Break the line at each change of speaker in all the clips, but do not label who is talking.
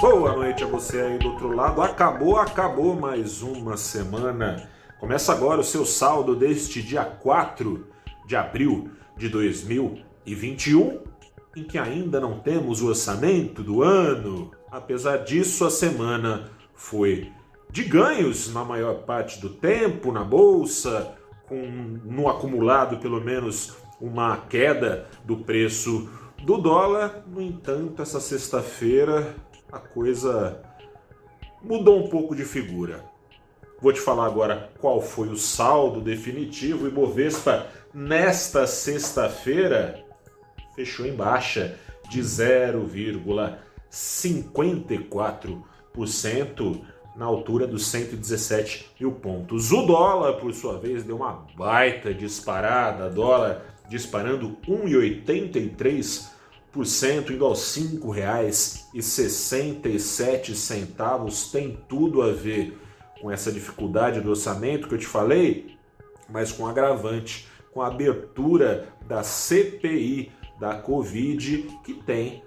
Boa noite a você aí do outro lado. Acabou, acabou mais uma semana. Começa agora o seu saldo deste dia 4 de abril de 2021, em que ainda não temos o orçamento do ano. Apesar disso, a semana foi de ganhos na maior parte do tempo na bolsa, com no acumulado pelo menos uma queda do preço do dólar. No entanto, essa sexta-feira a coisa mudou um pouco de figura. Vou te falar agora qual foi o saldo definitivo. E Bovespa, nesta sexta-feira, fechou em baixa de 0,54% na altura dos 117 mil pontos. O dólar, por sua vez, deu uma baita disparada. Dólar disparando 1,83% indo aos R$ 5,67. Tem tudo a ver com essa dificuldade do orçamento que eu te falei, mas com agravante, com a abertura da CPI da Covid, que tem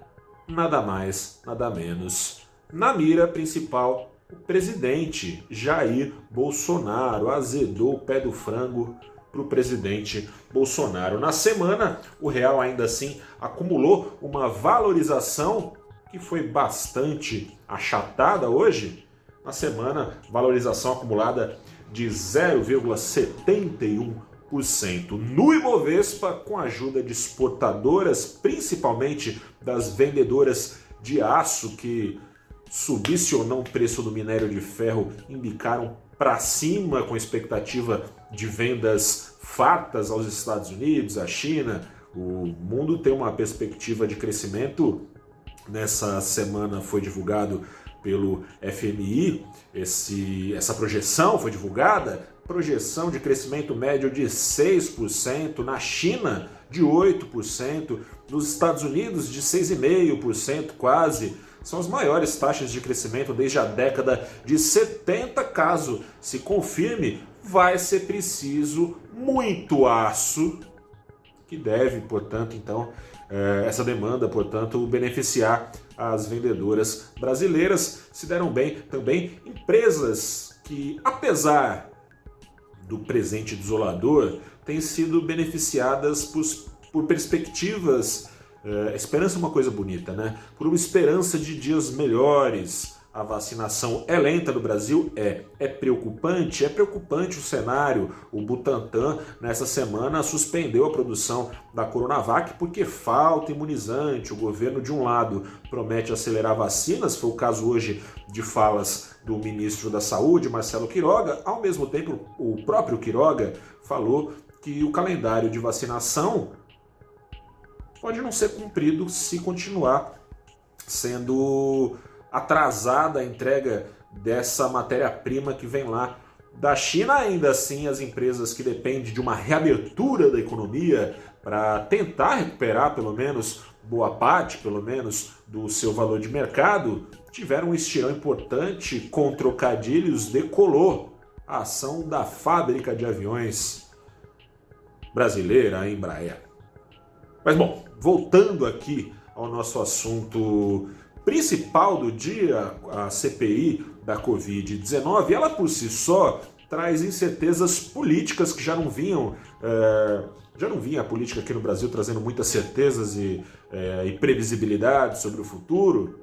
nada mais, nada menos na mira principal o presidente Jair Bolsonaro azedou o pé do frango para o presidente Bolsonaro. Na semana, o real ainda assim acumulou uma valorização que foi bastante achatada hoje. Na semana, valorização acumulada de 0,71%. No Ibovespa, com a ajuda de exportadoras, principalmente das vendedoras de aço, que subisse ou não o preço do minério de ferro, indicaram para cima com expectativa de vendas fartas aos Estados Unidos, à China. O mundo tem uma perspectiva de crescimento. Nessa semana foi divulgado pelo FMI esse, essa projeção foi divulgada, projeção de crescimento médio de 6%, na China de 8%, nos Estados Unidos de 6,5% quase são as maiores taxas de crescimento desde a década de 70. Caso se confirme, vai ser preciso muito aço, que deve, portanto, então, eh, essa demanda, portanto, beneficiar as vendedoras brasileiras. Se deram bem também empresas que, apesar do presente desolador, têm sido beneficiadas por, por perspectivas é, esperança é uma coisa bonita, né? Por uma esperança de dias melhores. A vacinação é lenta no Brasil? É. É preocupante? É preocupante o cenário. O Butantan, nessa semana, suspendeu a produção da Coronavac porque falta imunizante. O governo, de um lado, promete acelerar vacinas, foi o caso hoje de falas do ministro da Saúde, Marcelo Quiroga. Ao mesmo tempo, o próprio Quiroga falou que o calendário de vacinação pode não ser cumprido se continuar sendo atrasada a entrega dessa matéria-prima que vem lá da China. Ainda assim, as empresas que dependem de uma reabertura da economia para tentar recuperar pelo menos boa parte, pelo menos, do seu valor de mercado, tiveram um estirão importante com trocadilhos, decolou a ação da fábrica de aviões brasileira, a Embraer. Mas bom, voltando aqui ao nosso assunto principal do dia, a CPI da Covid-19, ela por si só traz incertezas políticas que já não vinham. É, já não vinha a política aqui no Brasil trazendo muitas certezas e, é, e previsibilidade sobre o futuro.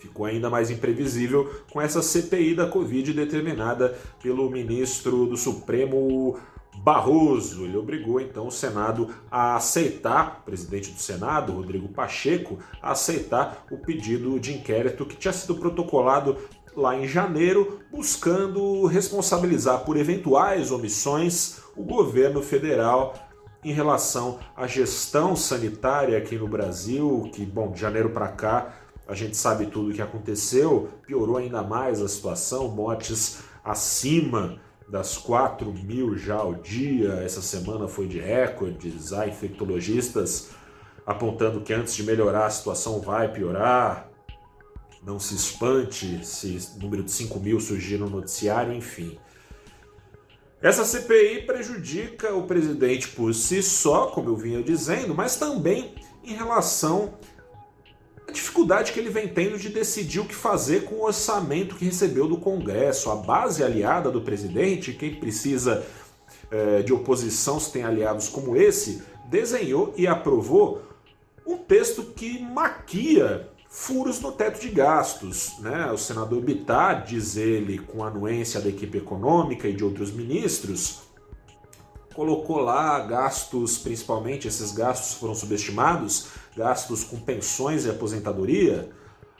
Ficou ainda mais imprevisível com essa CPI da Covid determinada pelo ministro do Supremo Barroso. Ele obrigou então o Senado a aceitar, o presidente do Senado, Rodrigo Pacheco, a aceitar o pedido de inquérito que tinha sido protocolado lá em janeiro, buscando responsabilizar por eventuais omissões o governo federal em relação à gestão sanitária aqui no Brasil, que, bom, de janeiro para cá a gente sabe tudo o que aconteceu, piorou ainda mais a situação, mortes acima das 4 mil já ao dia. Essa semana foi de recordes. Há infectologistas apontando que antes de melhorar a situação vai piorar. Não se espante se número de 5 mil surgir no noticiário, enfim. Essa CPI prejudica o presidente por si só, como eu vinha dizendo, mas também em relação dificuldade que ele vem tendo de decidir o que fazer com o orçamento que recebeu do Congresso. A base aliada do presidente, quem precisa é, de oposição se tem aliados como esse, desenhou e aprovou um texto que maquia furos no teto de gastos. Né? O senador Bittar, diz ele, com anuência da equipe econômica e de outros ministros, colocou lá gastos, principalmente esses gastos foram subestimados, gastos com pensões e aposentadoria,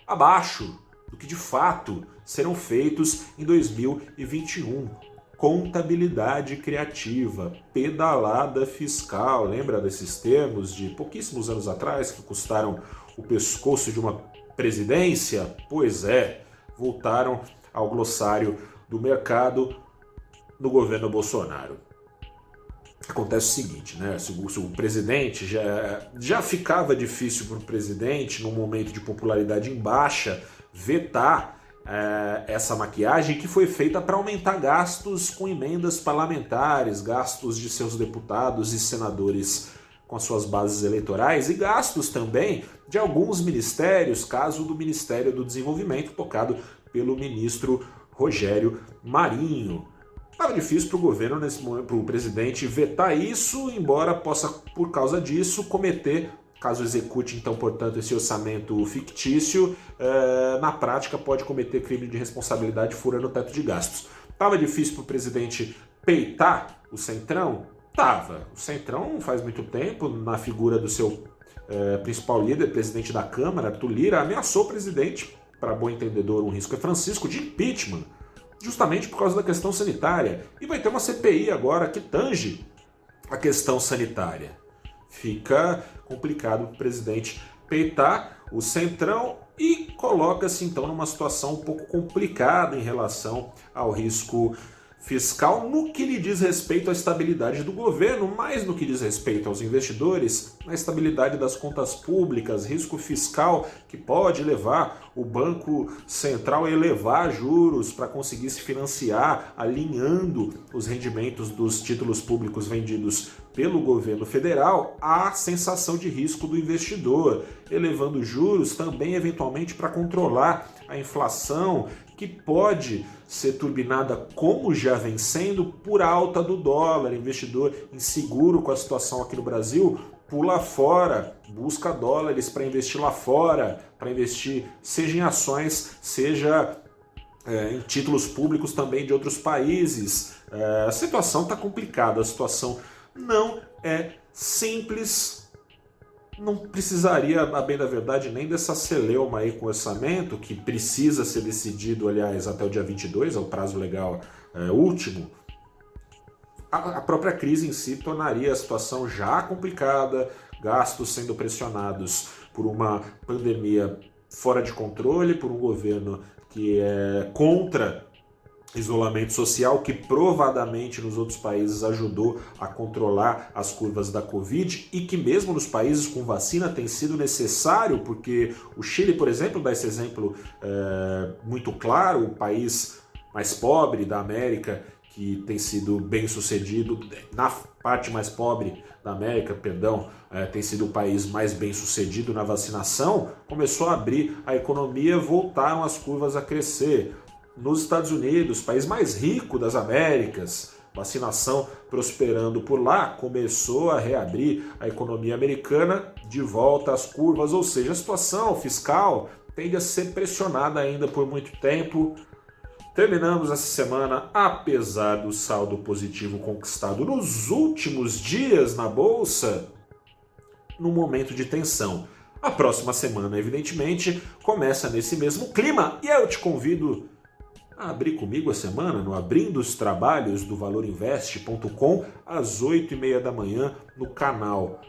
abaixo do que de fato serão feitos em 2021. Contabilidade criativa, pedalada fiscal, lembra desses termos de pouquíssimos anos atrás que custaram o pescoço de uma presidência? Pois é, voltaram ao glossário do mercado do governo Bolsonaro acontece o seguinte, né? Se o, se o, presidente já, já ficava difícil para o presidente, num momento de popularidade em baixa, vetar é, essa maquiagem que foi feita para aumentar gastos com emendas parlamentares, gastos de seus deputados e senadores com as suas bases eleitorais e gastos também de alguns ministérios, caso do Ministério do Desenvolvimento, tocado pelo ministro Rogério Marinho. Estava difícil para o governo, nesse momento, para o presidente vetar isso, embora possa, por causa disso, cometer, caso execute, então, portanto, esse orçamento fictício, eh, na prática pode cometer crime de responsabilidade furando o teto de gastos. Estava difícil para o presidente peitar o Centrão? Tava. O Centrão, faz muito tempo, na figura do seu eh, principal líder, presidente da Câmara, Tulira, ameaçou o presidente, para bom entendedor, um risco é Francisco, de impeachment justamente por causa da questão sanitária. E vai ter uma CPI agora que tange a questão sanitária. Fica complicado o presidente peitar o centrão e coloca-se então numa situação um pouco complicada em relação ao risco fiscal no que lhe diz respeito à estabilidade do governo, mais no que diz respeito aos investidores, na estabilidade das contas públicas, risco fiscal que pode levar o Banco Central a elevar juros para conseguir se financiar, alinhando os rendimentos dos títulos públicos vendidos pelo governo federal à sensação de risco do investidor, elevando juros também eventualmente para controlar a inflação que pode ser turbinada como já vem sendo por alta do dólar. Investidor inseguro com a situação aqui no Brasil pula fora, busca dólares para investir lá fora, para investir seja em ações, seja é, em títulos públicos também de outros países. É, a situação está complicada, a situação não é simples não precisaria, a bem da verdade, nem dessa celeuma aí com orçamento, que precisa ser decidido, aliás, até o dia 22, é o prazo legal é, último. A, a própria crise em si tornaria a situação já complicada, gastos sendo pressionados por uma pandemia fora de controle, por um governo que é contra isolamento social que provadamente nos outros países ajudou a controlar as curvas da Covid e que mesmo nos países com vacina tem sido necessário, porque o Chile, por exemplo, dá esse exemplo é, muito claro, o país mais pobre da América que tem sido bem sucedido, na parte mais pobre da América, perdão, é, tem sido o país mais bem sucedido na vacinação, começou a abrir a economia, voltaram as curvas a crescer nos Estados Unidos, país mais rico das Américas, vacinação prosperando por lá, começou a reabrir a economia americana de volta às curvas, ou seja, a situação fiscal tende a ser pressionada ainda por muito tempo. Terminamos essa semana, apesar do saldo positivo conquistado nos últimos dias na bolsa, num momento de tensão. A próxima semana, evidentemente, começa nesse mesmo clima e eu te convido abrir comigo a semana no Abrindo os Trabalhos do ValorInvest.com às 8 e meia da manhã no canal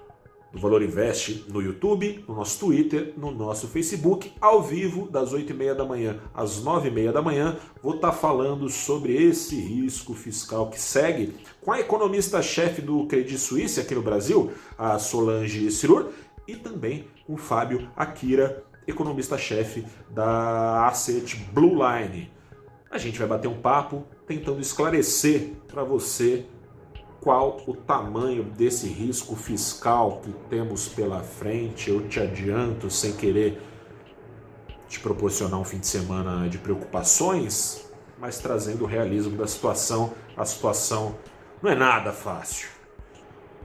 do Valor Invest no YouTube, no nosso Twitter, no nosso Facebook, ao vivo das 8 e meia da manhã às 9 e meia da manhã. Vou estar falando sobre esse risco fiscal que segue com a economista-chefe do Credit Suisse aqui no Brasil, a Solange Cirur, e também com o Fábio Akira, economista-chefe da Asset Blue Line. A gente vai bater um papo tentando esclarecer para você qual o tamanho desse risco fiscal que temos pela frente. Eu te adianto, sem querer te proporcionar um fim de semana de preocupações, mas trazendo o realismo da situação. A situação não é nada fácil.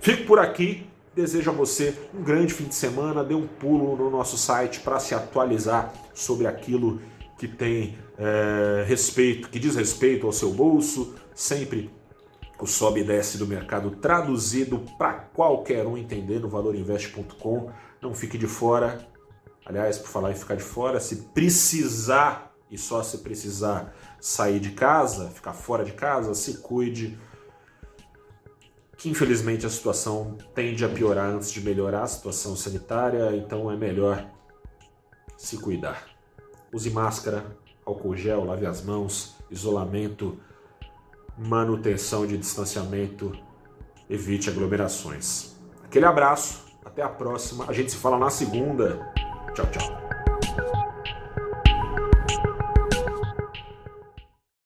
Fico por aqui. Desejo a você um grande fim de semana. Dê um pulo no nosso site para se atualizar sobre aquilo que tem é, respeito, que diz respeito ao seu bolso. Sempre o sobe e desce do mercado traduzido para qualquer um entender no valorinvest.com. Não fique de fora. Aliás, por falar em ficar de fora, se precisar e só se precisar sair de casa, ficar fora de casa, se cuide. Que infelizmente a situação tende a piorar antes de melhorar a situação sanitária, então é melhor se cuidar. Use máscara, álcool gel, lave as mãos, isolamento, manutenção de distanciamento, evite aglomerações. Aquele abraço, até a próxima. A gente se fala na segunda. Tchau, tchau.